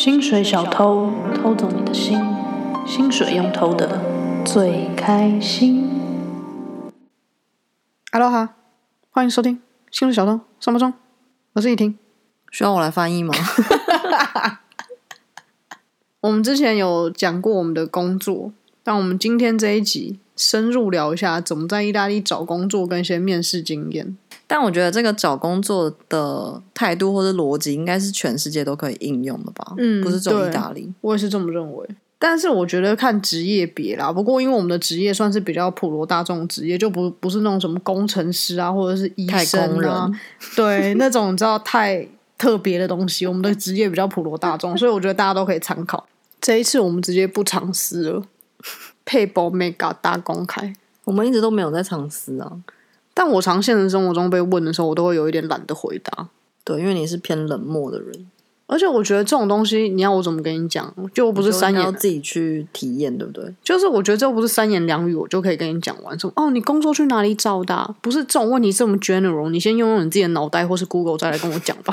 薪水小偷偷走你的心，薪水用偷的最开心。Hello 哈，欢迎收听《薪水小偷上班中》，我是依婷，需要我来翻译吗？我们之前有讲过我们的工作，但我们今天这一集深入聊一下怎么在意大利找工作跟一些面试经验。但我觉得这个找工作的态度或者逻辑，应该是全世界都可以应用的吧？嗯，不是只有意大利。我也是这么认为。但是我觉得看职业别啦。不过因为我们的职业算是比较普罗大众的职业，就不不是那种什么工程师啊，或者是医生啊，对那种你知道太特别的东西。我们的职业比较普罗大众，所以我觉得大家都可以参考。这一次我们直接不尝试了，配包 mega 大公开。我们一直都没有在尝试啊。但我常现实生活中被问的时候，我都会有一点懒得回答。对，因为你是偏冷漠的人，而且我觉得这种东西，你要我怎么跟你讲？就不是三言，要自己去体验，对不对？就是我觉得这不是三言两语，我就可以跟你讲完。什么？哦，你工作去哪里找的啊？不是这种问题这么 general，你先用用你自己的脑袋，或是 Google 再来跟我讲吧。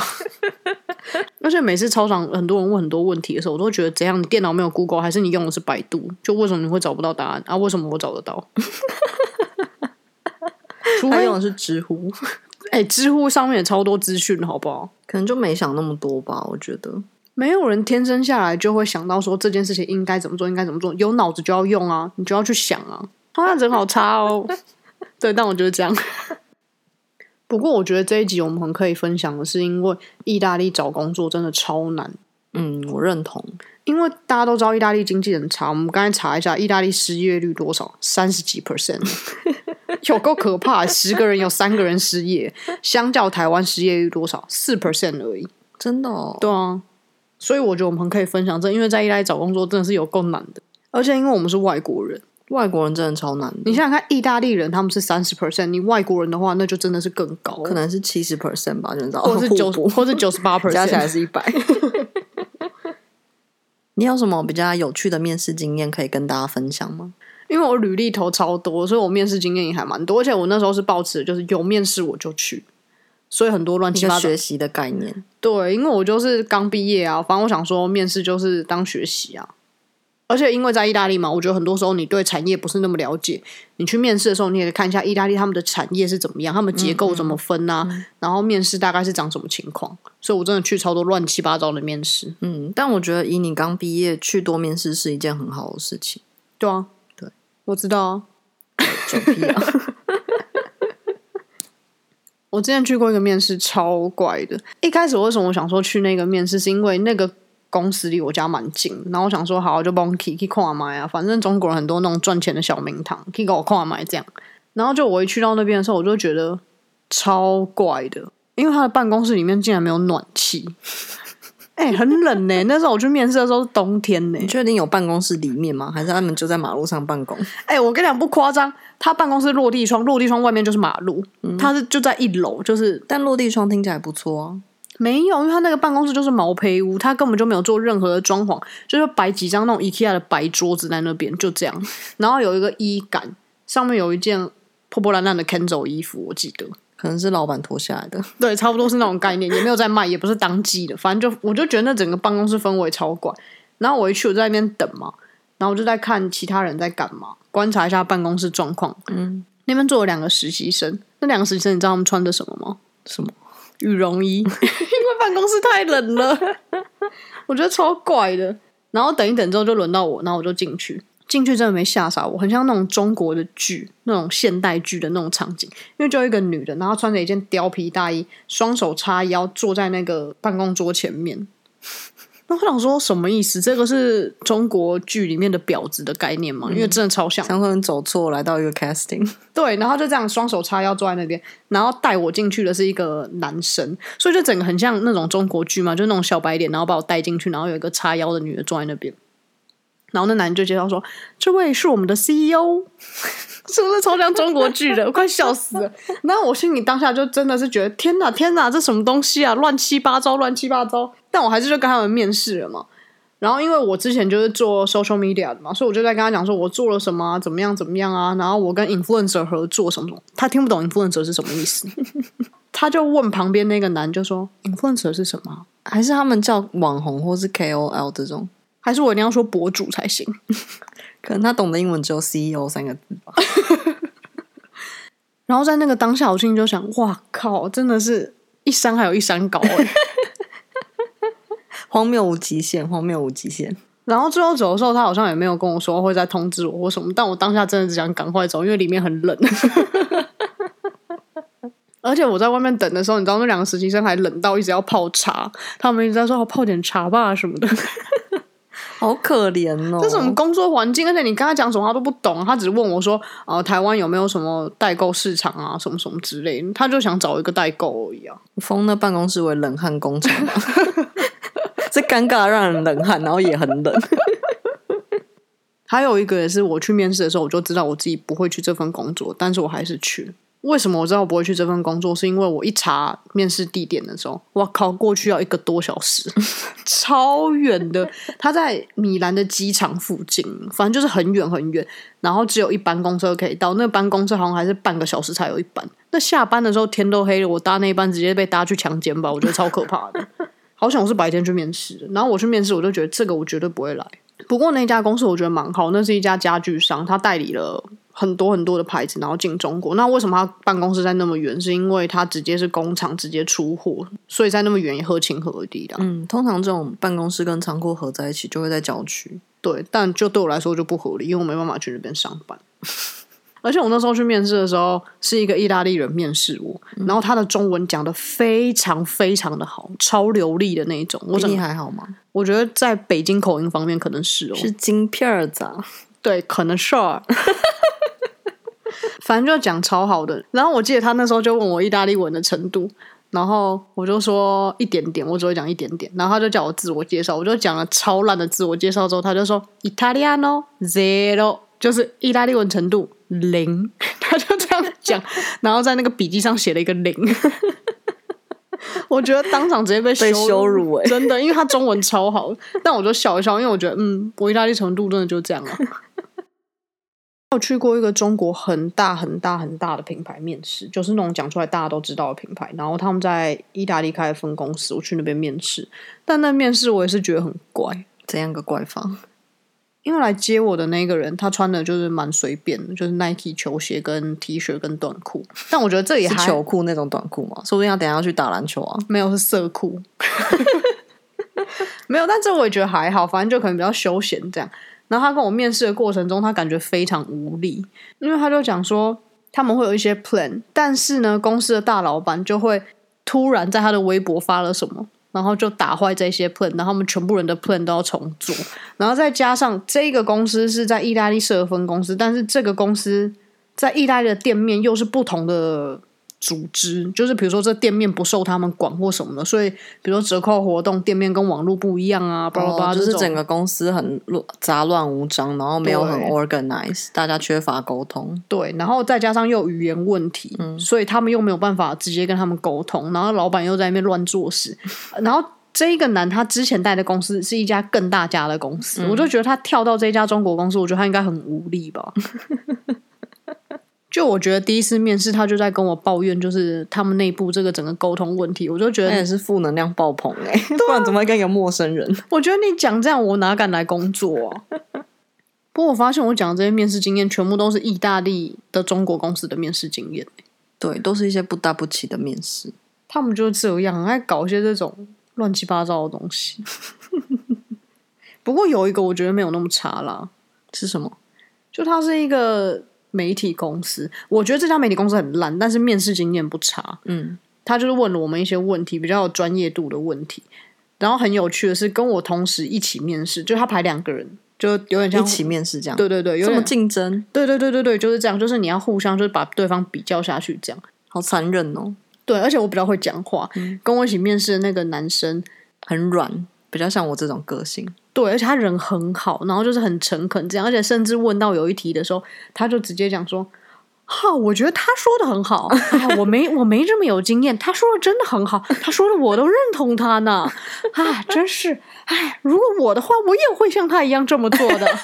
而且每次操场很多人问很多问题的时候，我都觉得怎样？你电脑没有 Google，还是你用的是百度？就为什么你会找不到答案啊？为什么我找得到？他用的是知乎，哎、欸，知乎上面也超多资讯，好不好？可能就没想那么多吧。我觉得没有人天生下来就会想到说这件事情应该怎么做，应该怎么做。有脑子就要用啊，你就要去想啊。好像人好差哦。对，但我觉得这样。不过我觉得这一集我们很可以分享的是，因为意大利找工作真的超难。嗯，我认同。因为大家都知道意大利经济很差，我们刚才查一下，意大利失业率多少？三十几 percent。有够可怕！十个人有三个人失业，相较台湾失业率多少？四 percent 而已，真的哦。对啊，所以我觉得我们可以分享这，因为在意大利找工作真的是有够难的，而且因为我们是外国人，外国人真的超难的。你想想看，意大利人他们是三十 percent，你外国人的话，那就真的是更高，可能是七十 percent 吧，你知道，或是九，或是九十八 percent，加起来是一百。你有什么比较有趣的面试经验可以跟大家分享吗？因为我履历投超多，所以我面试经验也还蛮多。而且我那时候是抱持的就是有面试我就去，所以很多乱七八糟学习的概念。对，因为我就是刚毕业啊，反正我想说面试就是当学习啊。而且因为在意大利嘛，我觉得很多时候你对产业不是那么了解，你去面试的时候，你也可以看一下意大利他们的产业是怎么样，他们结构怎么分啊，嗯嗯、然后面试大概是长什么情况。所以我真的去超多乱七八糟的面试。嗯，但我觉得以你刚毕业去多面试是一件很好的事情。对啊。我知道啊！我之前去过一个面试，超怪的。一开始为什么我想说去那个面试，是因为那个公司离我家蛮近，然后我想说好，就帮我去去看买啊。反正中国人很多那种赚钱的小名堂，可以给我看买这样。然后就我一去到那边的时候，我就觉得超怪的，因为他的办公室里面竟然没有暖气。哎、欸，很冷呢。那时候我去面试的时候是冬天呢。你确定有办公室里面吗？还是他们就在马路上办公？哎、欸，我跟你讲不夸张，他办公室落地窗，落地窗外面就是马路。嗯、他是就在一楼，就是但落地窗听起来不错啊。没有，因为他那个办公室就是毛坯屋，他根本就没有做任何的装潢，就是摆几张那种 IKEA 的白桌子在那边，就这样。然后有一个衣杆，上面有一件破破烂烂的 Kenzo 衣服，我记得。可能是老板脱下来的，对，差不多是那种概念，也没有在卖，也不是当季的，反正就我就觉得那整个办公室氛围超怪。然后我一去，我在那边等嘛，然后我就在看其他人在干嘛，观察一下办公室状况。嗯，那边坐了两个实习生，那两个实习生你知道他们穿的什么吗？什么？羽绒衣，因为办公室太冷了，我觉得超怪的。然后等一等之后就轮到我，然后我就进去。进去真的没吓傻我，很像那种中国的剧，那种现代剧的那种场景。因为就一个女的，然后穿着一件貂皮大衣，双手叉腰，坐在那个办公桌前面。那我想说什么意思？这个是中国剧里面的婊子的概念吗？因为真的超像。想可能走错，来到一个 casting。对，然后就这样双手叉腰坐在那边，然后带我进去的是一个男生，所以就整个很像那种中国剧嘛，就那种小白脸，然后把我带进去，然后有一个叉腰的女的坐在那边。然后那男人就介绍说：“这位是我们的 CEO，是不是超像中国剧的？我快笑死了。”然后我心里当下就真的是觉得：“天哪，天哪，这什么东西啊？乱七八糟，乱七八糟。”但我还是就跟他们面试了嘛。然后因为我之前就是做 social media 的嘛，所以我就在跟他讲说我做了什么，怎么样怎么样啊。然后我跟 influencer 合作什么什么，他听不懂 influencer 是什么意思。他就问旁边那个男，就说：“influencer 是什么？还是他们叫网红或是 KOL 这种？还是我一定要说博主才行？可能他懂的英文只有 CEO 三个字吧。”然后在那个当下，我心里就想：“哇靠，真的是一山还有一山高哎，荒谬无极限，荒谬无极限。”然后最后走的时候，他好像也没有跟我说会再通知我或什么，但我当下真的只想赶快走，因为里面很冷。而且我在外面等的时候，你知道那两个实习生还冷到一直要泡茶，他们一直在说：“泡点茶吧什么的。”好可怜哦！这是我们工作环境，而且你跟他讲什么他都不懂，他只问我说：“呃，台湾有没有什么代购市场啊，什么什么之类的。”他就想找一个代购而已啊。封那办公室为冷汗工厂吗？这尴尬让人冷汗，然后也很冷。还有一个也是，我去面试的时候，我就知道我自己不会去这份工作，但是我还是去。为什么我知道我不会去这份工作？是因为我一查面试地点的时候，哇靠，过去要一个多小时，超远的。他在米兰的机场附近，反正就是很远很远。然后只有一班公车可以到，那班公车好像还是半个小时才有一班。那下班的时候天都黑了，我搭那一班直接被搭去强奸吧，我觉得超可怕的。好想我是白天去面试，然后我去面试，我就觉得这个我绝对不会来。不过那家公司我觉得蛮好，那是一家家具商，他代理了很多很多的牌子，然后进中国。那为什么他办公室在那么远？是因为他直接是工厂直接出货，所以在那么远也合情合理的。嗯，通常这种办公室跟仓库合在一起就会在郊区。对，但就对我来说就不合理，因为我没办法去那边上班。而且我那时候去面试的时候，是一个意大利人面试我，嗯、然后他的中文讲的非常非常的好，超流利的那种。我你还好吗？我觉得在北京口音方面可能是哦，是京片儿子，对，可能是。反正就讲超好的。然后我记得他那时候就问我意大利文的程度，然后我就说一点点，我只会讲一点点。然后他就叫我自我介绍，我就讲了超烂的自我介绍之后，他就说 Italiano zero，就是意大利文程度。零，他就这样讲，然后在那个笔记上写了一个零。我觉得当场直接被羞辱，被羞辱欸，真的，因为他中文超好，但我就笑一笑，因为我觉得，嗯，我意大利程度真的就这样了。我去过一个中国很大很大很大的品牌面试，就是那种讲出来大家都知道的品牌，然后他们在意大利开分公司，我去那边面试，但那面试我也是觉得很怪，怎样个怪法？因为来接我的那个人，他穿的就是蛮随便的，就是 Nike 球鞋跟 T 恤跟短裤。但我觉得这也还是球裤那种短裤嘛，说不定要等下要去打篮球啊。没有，是色裤。没有，但这我也觉得还好，反正就可能比较休闲这样。然后他跟我面试的过程中，他感觉非常无力，因为他就讲说他们会有一些 plan，但是呢，公司的大老板就会突然在他的微博发了什么。然后就打坏这些 plan，然后我们全部人的 plan 都要重做，然后再加上这个公司是在意大利设分公司，但是这个公司在意大利的店面又是不同的。组织就是，比如说这店面不受他们管或什么的，所以比如说折扣活动，店面跟网络不一样啊，巴拉巴拉，就是整个公司很乱杂乱无章，然后没有很 organize，大家缺乏沟通。对，然后再加上又有语言问题，嗯，所以他们又没有办法直接跟他们沟通，然后老板又在那边乱做事，然后这一个男他之前带的公司是一家更大家的公司，嗯，我就觉得他跳到这家中国公司，我觉得他应该很无力吧。就我觉得第一次面试，他就在跟我抱怨，就是他们内部这个整个沟通问题，我就觉得也是负能量爆棚哎、欸，不然怎么会跟一个陌生人？我觉得你讲这样，我哪敢来工作啊？不过我发现我讲的这些面试经验，全部都是意大利的中国公司的面试经验、欸，对，都是一些不大不起的面试，他们就这样，爱搞一些这种乱七八糟的东西。不过有一个我觉得没有那么差啦，是什么？就他是一个。媒体公司，我觉得这家媒体公司很烂，但是面试经验不差。嗯，他就是问了我们一些问题，比较有专业度的问题。然后很有趣的是，跟我同时一起面试，就他排两个人，就有点像一起面试这样。对对对，有这么竞争？对对对对对，就是这样，就是你要互相就是把对方比较下去，这样。好残忍哦。对，而且我比较会讲话，嗯，跟我一起面试的那个男生很软，比较像我这种个性。对，而且他人很好，然后就是很诚恳这样，而且甚至问到有一题的时候，他就直接讲说：“哈，我觉得他说的很好，哎、我没我没这么有经验，他说的真的很好，他说的我都认同他呢，啊，真是，哎，如果我的话，我也会像他一样这么做的。”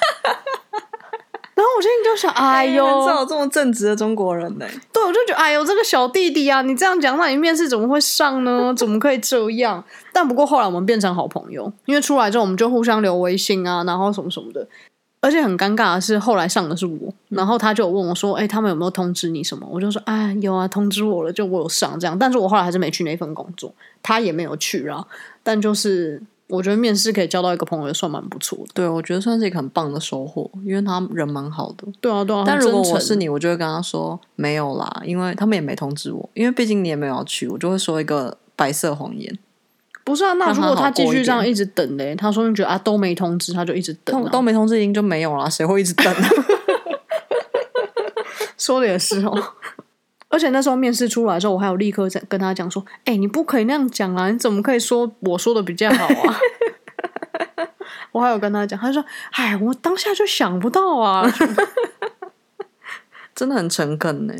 然后我心里就想，哎呦，这么正直的中国人呢。对，我就觉得，哎呦，这个小弟弟啊，你这样讲，那你面试怎么会上呢？怎么可以这样？但不过后来我们变成好朋友，因为出来之后我们就互相留微信啊，然后什么什么的。而且很尴尬的是，后来上的是我，然后他就问我说：“哎，他们有没有通知你什么？”我就说：“哎，有啊，通知我了，就我有上这样。”但是我后来还是没去那份工作，他也没有去啊。但就是我觉得面试可以交到一个朋友，也算蛮不错的。对，我觉得算是一个很棒的收获，因为他人蛮好的。对啊，对啊。但如果我是你，我就会跟他说没有啦，因为他们也没通知我，因为毕竟你也没有要去，我就会说一个白色谎言。不是啊，那如果他继续这样一直等嘞，他说你觉得啊都没通知，他就一直等，啊，都没通知，已经就没有了，谁会一直等？说的也是哦。而且那时候面试出来之后，我还有立刻跟他讲说：“哎，你不可以那样讲啊！你怎么可以说我说的比较好啊？” 我还有跟他讲，他说：“哎，我当下就想不到啊，真的很诚恳呢。”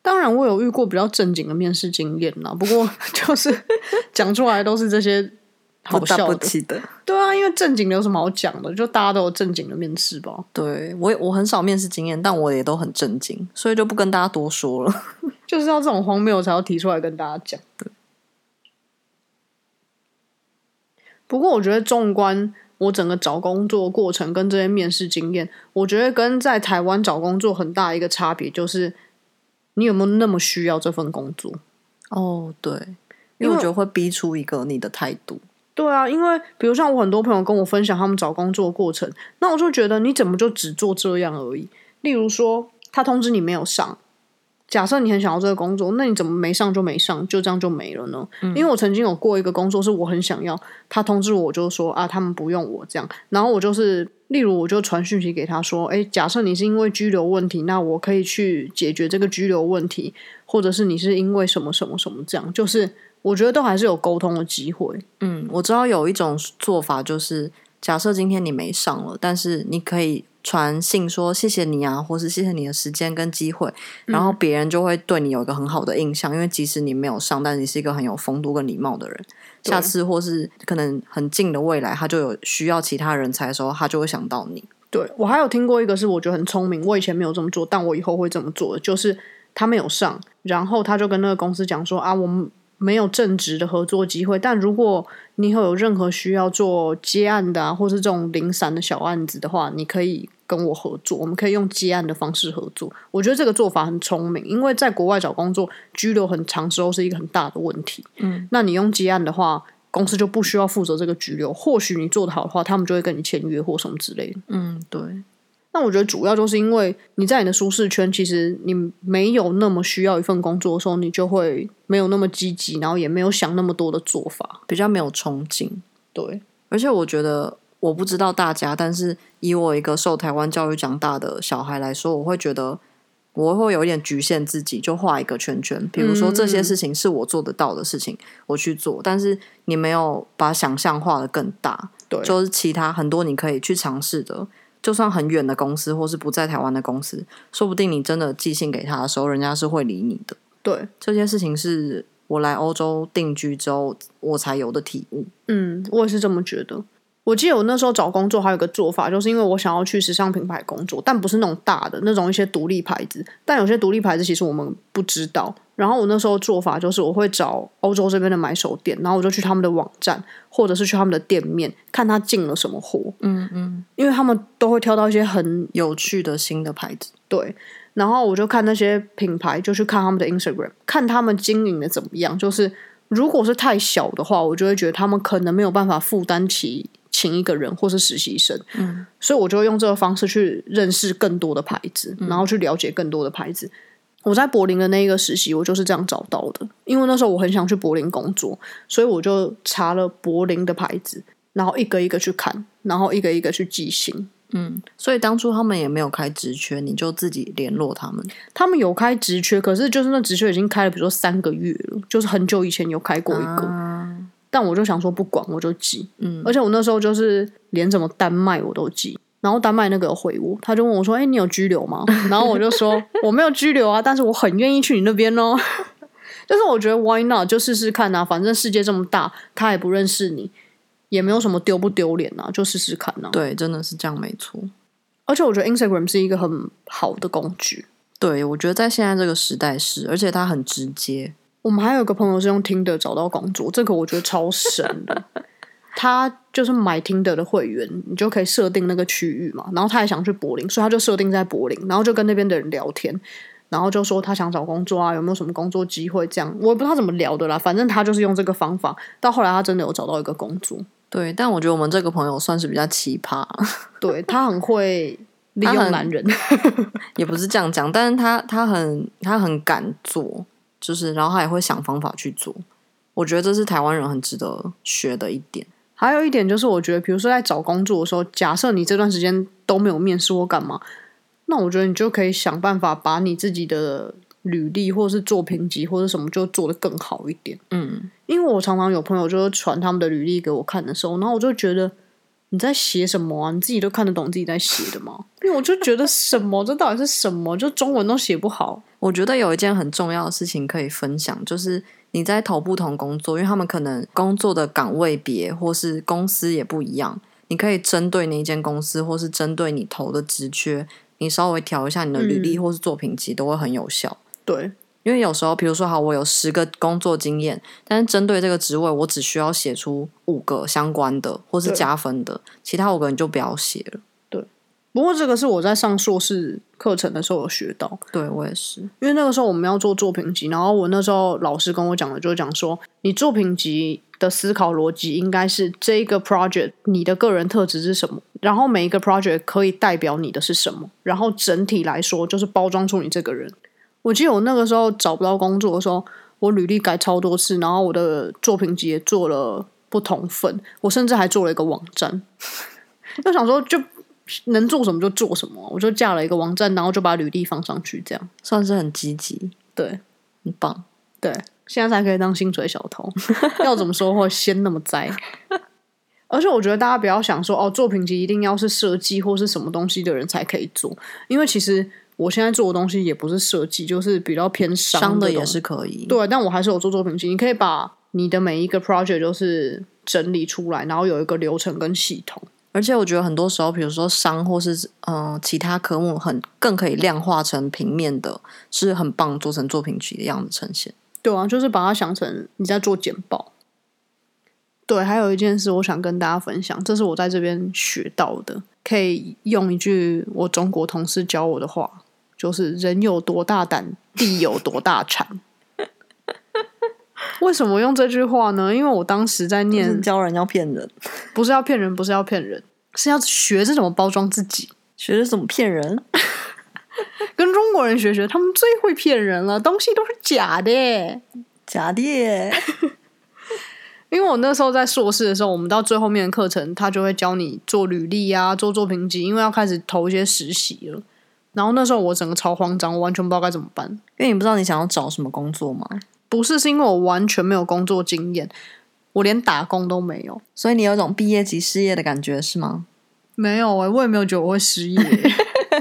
当然，我有遇过比较正经的面试经验啦。不过，就是讲出来都是这些好笑的。的 对啊，因为正经的有什么好讲的？就大家都有正经的面试吧。对，我我很少面试经验，但我也都很正经，所以就不跟大家多说了。就是要这种荒谬才要提出来跟大家讲。对。不过，我觉得纵观我整个找工作过程跟这些面试经验，我觉得跟在台湾找工作很大一个差别就是。你有没有那么需要这份工作？哦，对，因为我觉得会逼出一个你的态度。对啊，因为比如像我很多朋友跟我分享他们找工作的过程，那我就觉得你怎么就只做这样而已？例如说，他通知你没有上。假设你很想要这个工作，那你怎么没上就没上，就这样就没了呢？嗯、因为我曾经有过一个工作是我很想要，他通知我就说啊，他们不用我这样，然后我就是，例如我就传讯息给他说，哎，假设你是因为居留问题，那我可以去解决这个居留问题，或者是你是因为什么什么什么这样，就是我觉得都还是有沟通的机会。嗯，我知道有一种做法就是，假设今天你没上了，但是你可以。传信说谢谢你啊，或是谢谢你的时间跟机会，然后别人就会对你有一个很好的印象，嗯、因为即使你没有上，但你是一个很有风度跟礼貌的人。下次或是可能很近的未来，他就有需要其他人才的时候，他就会想到你。对，我还有听过一个是我觉得很聪明，我以前没有这么做，但我以后会这么做的，就是他没有上，然后他就跟那个公司讲说啊，我们。没有正职的合作机会，但如果你有任何需要做接案的啊，或是这种零散的小案子的话，你可以跟我合作，我们可以用接案的方式合作。我觉得这个做法很聪明，因为在国外找工作居留很长时候是一个很大的问题。嗯，那你用接案的话，公司就不需要负责这个居留。或许你做得好的话，他们就会跟你签约或什么之类的。嗯，对。那我觉得主要就是因为你在你的舒适圈，其实你没有那么需要一份工作的时候，你就会没有那么积极，然后也没有想那么多的做法，比较没有冲劲。对，而且我觉得，我不知道大家，但是以我一个受台湾教育长大的小孩来说，我会觉得我会有一点局限自己，就画一个圈圈。比如说这些事情是我做得到的事情，我去做，但是你没有把想象画得更大。对，就是其他很多你可以去尝试的。就算很远的公司，或是不在台湾的公司，说不定你真的寄信给他的时候，人家是会理你的。对，这件事情是我来欧洲定居之后，我才有的体悟。嗯，我也是这么觉得。我记得我那时候找工作还有个做法，就是因为我想要去时尚品牌工作，但不是那种大的那种一些独立牌子，但有些独立牌子其实我们不知道。然后我那时候做法就是我会找欧洲这边的买手店，然后我就去他们的网站或者是去他们的店面看他进了什么货。嗯嗯，因为他们都会挑到一些很有趣的新的牌子。对，然后我就看那些品牌，就去看他们的 Instagram，看他们经营的怎么样。就是如果是太小的话，我就会觉得他们可能没有办法负担起。请一个人或是实习生，嗯，所以我就会用这个方式去认识更多的牌子，嗯、然后去了解更多的牌子。我在柏林的那一个实习，我就是这样找到的。因为那时候我很想去柏林工作，所以我就查了柏林的牌子，然后一个一个去看，然后一个一个去寄信。嗯，所以当初他们也没有开职缺，你就自己联络他们。他们有开职缺，可是就是那职缺已经开了，比如说三个月了，就是很久以前有开过一个。啊但我就想说不管，我就寄。嗯，而且我那时候就是连怎么丹麦我都寄，然后丹麦那个有回我，他就问我说：“哎、欸，你有拘留吗？” 然后我就说：“我没有拘留啊，但是我很愿意去你那边哦。”就是我觉得 Why not 就试试看啊，反正世界这么大，他也不认识你，也没有什么丢不丢脸啊，就试试看啊。对，真的是这样，没错。而且我觉得 Instagram 是一个很好的工具。对，我觉得在现在这个时代是，而且它很直接。我们还有一个朋友是用 Tinder 找到工作，这个我觉得超神的。他就是买 Tinder 的会员，你就可以设定那个区域嘛。然后他也想去柏林，所以他就设定在柏林，然后就跟那边的人聊天，然后就说他想找工作啊，有没有什么工作机会？这样我也不知道他怎么聊的啦，反正他就是用这个方法。到后来他真的有找到一个工作。对，但我觉得我们这个朋友算是比较奇葩。对，他很会利用男人，也不是这样讲，但是他他很他很敢做。就是，然后他也会想方法去做。我觉得这是台湾人很值得学的一点。还有一点就是，我觉得，比如说在找工作的时候，假设你这段时间都没有面试或干嘛，那我觉得你就可以想办法把你自己的履历或者是作品集或者什么就做得更好一点。嗯，因为我常常有朋友就是传他们的履历给我看的时候，然后我就觉得。你在写什么啊？你自己都看得懂自己在写的吗？因为我就觉得什么，这到底是什么？就中文都写不好。我觉得有一件很重要的事情可以分享，就是你在投不同工作，因为他们可能工作的岗位别或是公司也不一样，你可以针对那间公司，或是针对你投的职缺，你稍微调一下你的履历或是作品集，都会很有效。嗯，对。因为有时候，比如说，好，我有十个工作经验，但是针对这个职位，我只需要写出五个相关的，或是加分的，其他五个你就不要写了。对，不过这个是我在上硕士课程的时候有学到。对，我也是，因为那个时候我们要做作品集，然后我那时候老师跟我讲的，就是讲说，你作品集的思考逻辑应该是这个 project 你的个人特质是什么，然后每一个 project 可以代表你的是什么，然后整体来说就是包装出你这个人。我记得我那个时候找不到工作的时候，我履历改超多次，然后我的作品集也做了不同份，我甚至还做了一个网站。就想说，就能做什么就做什么，我就架了一个网站，然后就把履历放上去，这样算是很积极，对，很棒，对，现在才可以当薪水小偷，要怎么说会先那么栽。而且我觉得大家不要想说哦，作品集一定要是设计或是什么东西的人才可以做，因为其实。我现在做的东西也不是设计，就是比较偏商的，商的也是可以。对，但我还是有做作品集。你可以把你的每一个 project 就是整理出来，然后有一个流程跟系统。而且我觉得很多时候，比如说商或是嗯、其他科目很，很更可以量化成平面的，是很棒，做成作品集的样子呈现。对啊，就是把它想成你在做简报。对，还有一件事我想跟大家分享，这是我在这边学到的，可以用一句我中国同事教我的话。就是人有多大胆，地有多大产。为什么用这句话呢？因为我当时在念教人要骗人，不是要骗人，不是要骗人，是要学着怎么包装自己，学着怎么骗人。跟中国人学学，他们最会骗人了，东西都是假的，假的。因为我那时候在硕士的时候，我们到最后面的课程，他就会教你做履历啊，做作品集，因为要开始投一些实习了。然后那时候我整个超慌张，我完全不知道该怎么办。因为你不知道你想要找什么工作吗？不是，是因为我完全没有工作经验，我连打工都没有，所以你有种毕业即失业的感觉是吗？没有哎、欸，我也没有觉得我会失业。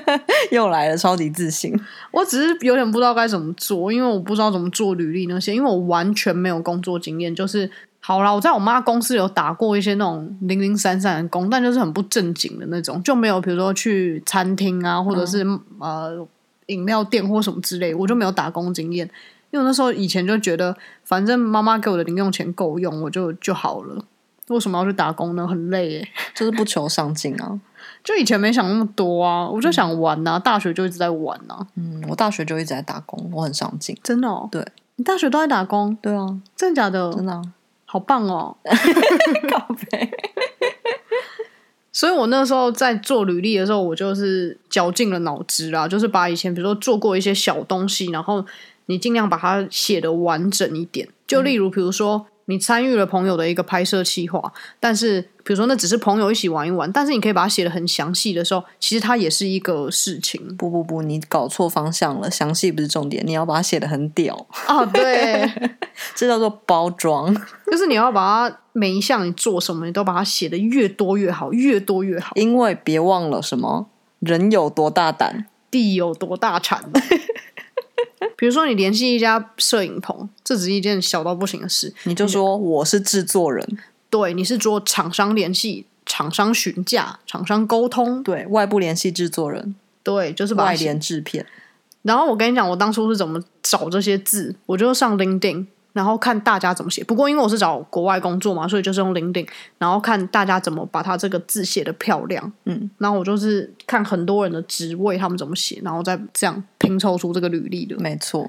又来了，超级自信。我只是有点不知道该怎么做，因为我不知道怎么做履历那些，因为我完全没有工作经验，就是。好啦，我在我妈公司有打过一些那种零零散散的工，但就是很不正经的那种，就没有比如说去餐厅啊，或者是、嗯、呃饮料店或什么之类，我就没有打工经验。因为那时候以前就觉得，反正妈妈给我的零用钱够用，我就就好了。为什么要去打工呢？很累耶，就是不求上进啊。就以前没想那么多啊，我就想玩呐、啊，大学就一直在玩呐、啊。嗯，我大学就一直在打工，我很上进。真的哦？对，你大学都在打工？对啊，真的假的？真的、啊。好棒哦！靠北。所以我那时候在做履历的时候，我就是绞尽了脑汁啦，就是把以前比如说做过一些小东西，然后你尽量把它写的完整一点。就例如，比如说。你参与了朋友的一个拍摄计划，但是比如说那只是朋友一起玩一玩，但是你可以把它写的很详细的时候，其实它也是一个事情。不不不，你搞错方向了，详细不是重点，你要把它写的很屌啊！对，这叫做包装，就是你要把它每一项你做什么，你都把它写的越多越好，越多越好。因为别忘了什么，人有多大胆，地有多大产。比如说，你联系一家摄影棚，这只是一件小到不行的事，你就说我是制作人，对，你是做厂商联系，厂商询价、厂商沟通，对外部联系制作人，对，就是把外联制片。然后我跟你讲，我当初是怎么找这些字，我就上 LinkedIn。然后看大家怎么写，不过因为我是找国外工作嘛，所以就是用 LinkedIn，然后看大家怎么把它这个字写的漂亮，嗯，然后我就是看很多人的职位他们怎么写，然后再这样拼凑出这个履历的。没错，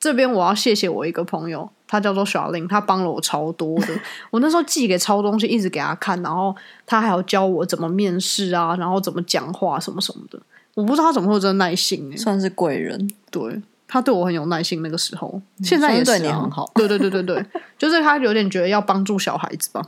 这边我要谢谢我一个朋友，他叫做小林，他帮了我超多的。我那时候寄给超东西，一直给他看，然后他还要教我怎么面试啊，然后怎么讲话什么什么的。我不知道他怎么会有这个耐心，欸，算是贵人，对。他对我很有耐心，那个时候，现在也对你很好。对对对对对，就是他有点觉得要帮助小孩子吧，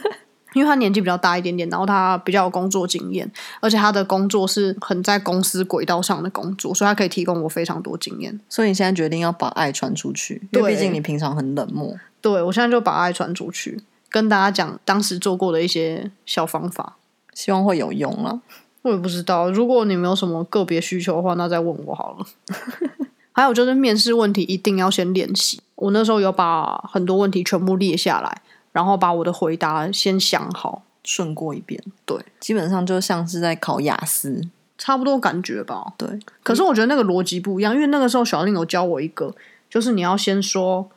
因为他年纪比较大一点点，然后他比较有工作经验，而且他的工作是很在公司轨道上的工作，所以他可以提供我非常多经验。所以你现在决定要把爱传出去，因为毕竟你平常很冷漠。对，我现在就把爱传出去，跟大家讲当时做过的一些小方法，希望会有用啊。我也不知道，如果你没有什么个别需求的话，那再问我好了。还有就是面试问题一定要先练习。我那时候有把很多问题全部列下来，然后把我的回答先想好，顺过一遍。对，基本上就像是在考雅思，差不多感觉吧。对，可是我觉得那个逻辑不一样，因为那个时候小令有教我一个，就是你要先说，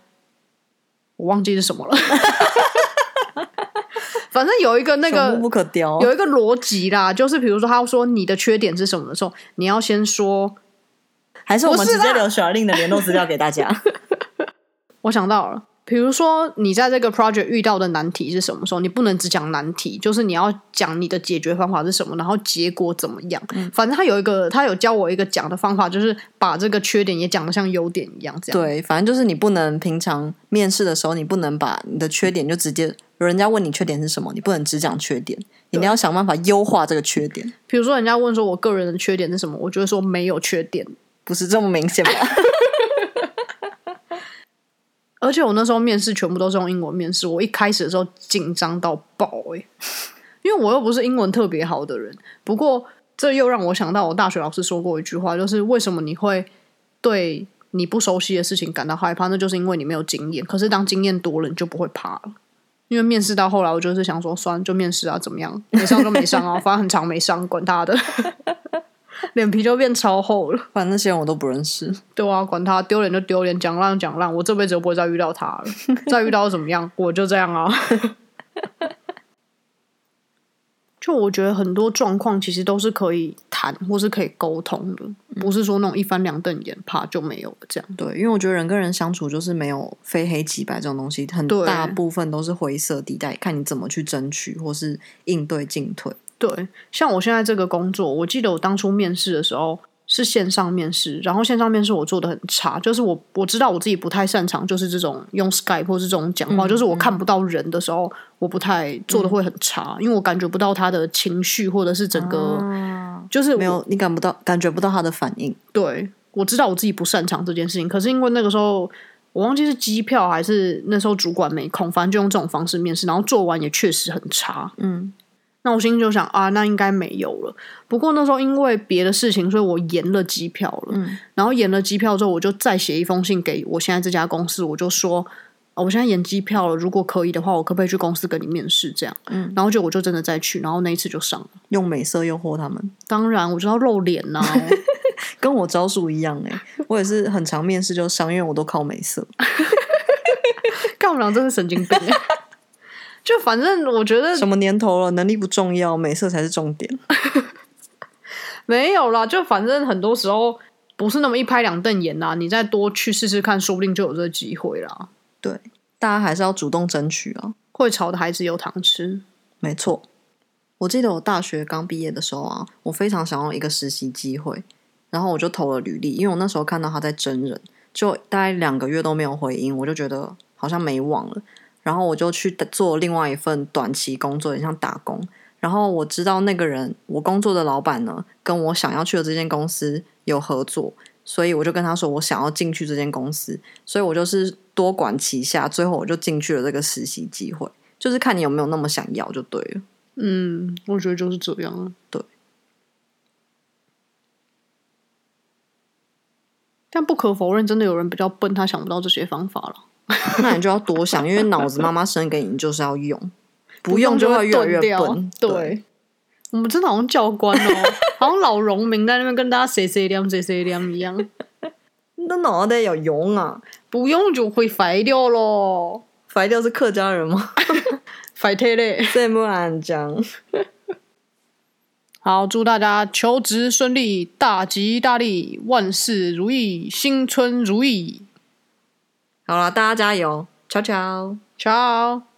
我忘记是什么了。反正有一个那个有一个逻辑啦，就是比如说他说你的缺点是什么的时候，你要先说。还是我们直接留小令的联络资料给大家。我想到了，比如说你在这个 project 遇到的难题是什么时候，你不能只讲难题，就是你要讲你的解决方法是什么，然后结果怎么样。嗯、反正他有一个，他有教我一个讲的方法，就是把这个缺点也讲得像优点一样。这样对，反正就是你不能平常面试的时候，你不能把你的缺点就直接，人家问你缺点是什么，你不能只讲缺点，你要想办法优化这个缺点。比如说人家问说我个人的缺点是什么，我就会说没有缺点。不是这么明显吧？而且我那时候面试全部都是用英文面试，我一开始的时候紧张到爆哎、因为我又不是英文特别好的人。不过这又让我想到我大学老师说过一句话，就是为什么你会对你不熟悉的事情感到害怕？那就是因为你没有经验。可是当经验多了，你就不会怕了。因为面试到后来，我就是想说，算就面试啊，怎么样？没上就没上啊，反正很长没上，管他的。脸皮就变超厚了，反正那些人我都不认识。对啊，管他丢脸就丢脸，讲烂就讲烂，我这辈子就不会再遇到他了。再遇到怎么样？我就这样啊。就我觉得很多状况其实都是可以谈或是可以沟通的，不是说那种一翻两瞪眼，怕就没有了这样。对，因为我觉得人跟人相处就是没有非黑即白这种东西，很大部分都是灰色地带，看你怎么去争取或是应对进退。对，像我现在这个工作，我记得我当初面试的时候是线上面试，然后线上面试我做的很差，就是我我知道我自己不太擅长，就是这种用 Skype 或是这种讲话，嗯、就是我看不到人的时候，我不太做的会很差，嗯、因为我感觉不到他的情绪或者是整个，啊、就是没有你感不到感觉不到他的反应。对，我知道我自己不擅长这件事情，可是因为那个时候我忘记是机票还是那时候主管没空，反正就用这种方式面试，然后做完也确实很差。嗯。那我心里就想啊，那应该没有了。不过那时候因为别的事情，所以我延了机票了。嗯，然后延了机票之后，我就再写一封信给我现在这家公司，我就说，哦，我现在延机票了，如果可以的话，我可不可以去公司跟你面试？这样，嗯，然后就我就真的再去，然后那一次就上了。用美色诱惑他们？当然，我就要露脸呐，跟我招数一样哎，我也是很常面试就上，因为我都靠美色。看我娘真是神经病。就反正我觉得什么年头了，能力不重要，美色才是重点。没有啦，就反正很多时候不是那么一拍两瞪眼呐，你再多去试试看，说不定就有这个机会啦。对，大家还是要主动争取啊。会吵的孩子有糖吃，没错。我记得我大学刚毕业的时候啊，我非常想要一个实习机会，然后我就投了履历，因为我那时候看到他在真人，就大概两个月都没有回音，我就觉得好像没望了。然后我就去做另外一份短期工作，也像打工。然后我知道那个人，我工作的老板呢，跟我想要去的这间公司有合作，所以我就跟他说，我想要进去这间公司。所以我就是多管齐下，最后我就进去了这个实习机会。就是看你有没有那么想要就对了。嗯，我觉得就是这样。对。但不可否认，真的有人比较笨，他想不到这些方法了。那你就要多想，因为脑子妈妈生给你，就是要用。不用就会越来越掉笨。对，对我们真的好像教官哦，好像老农民在那边跟大家谁谁凉谁谁凉一样。那脑袋要用啊？不用就会坏掉咯。坏掉是客家人吗？坏掉嘞！这么难讲。好，祝大家求职顺利，大吉大利，万事如意，新春如意。好了，大家加油！瞧瞧，瞧。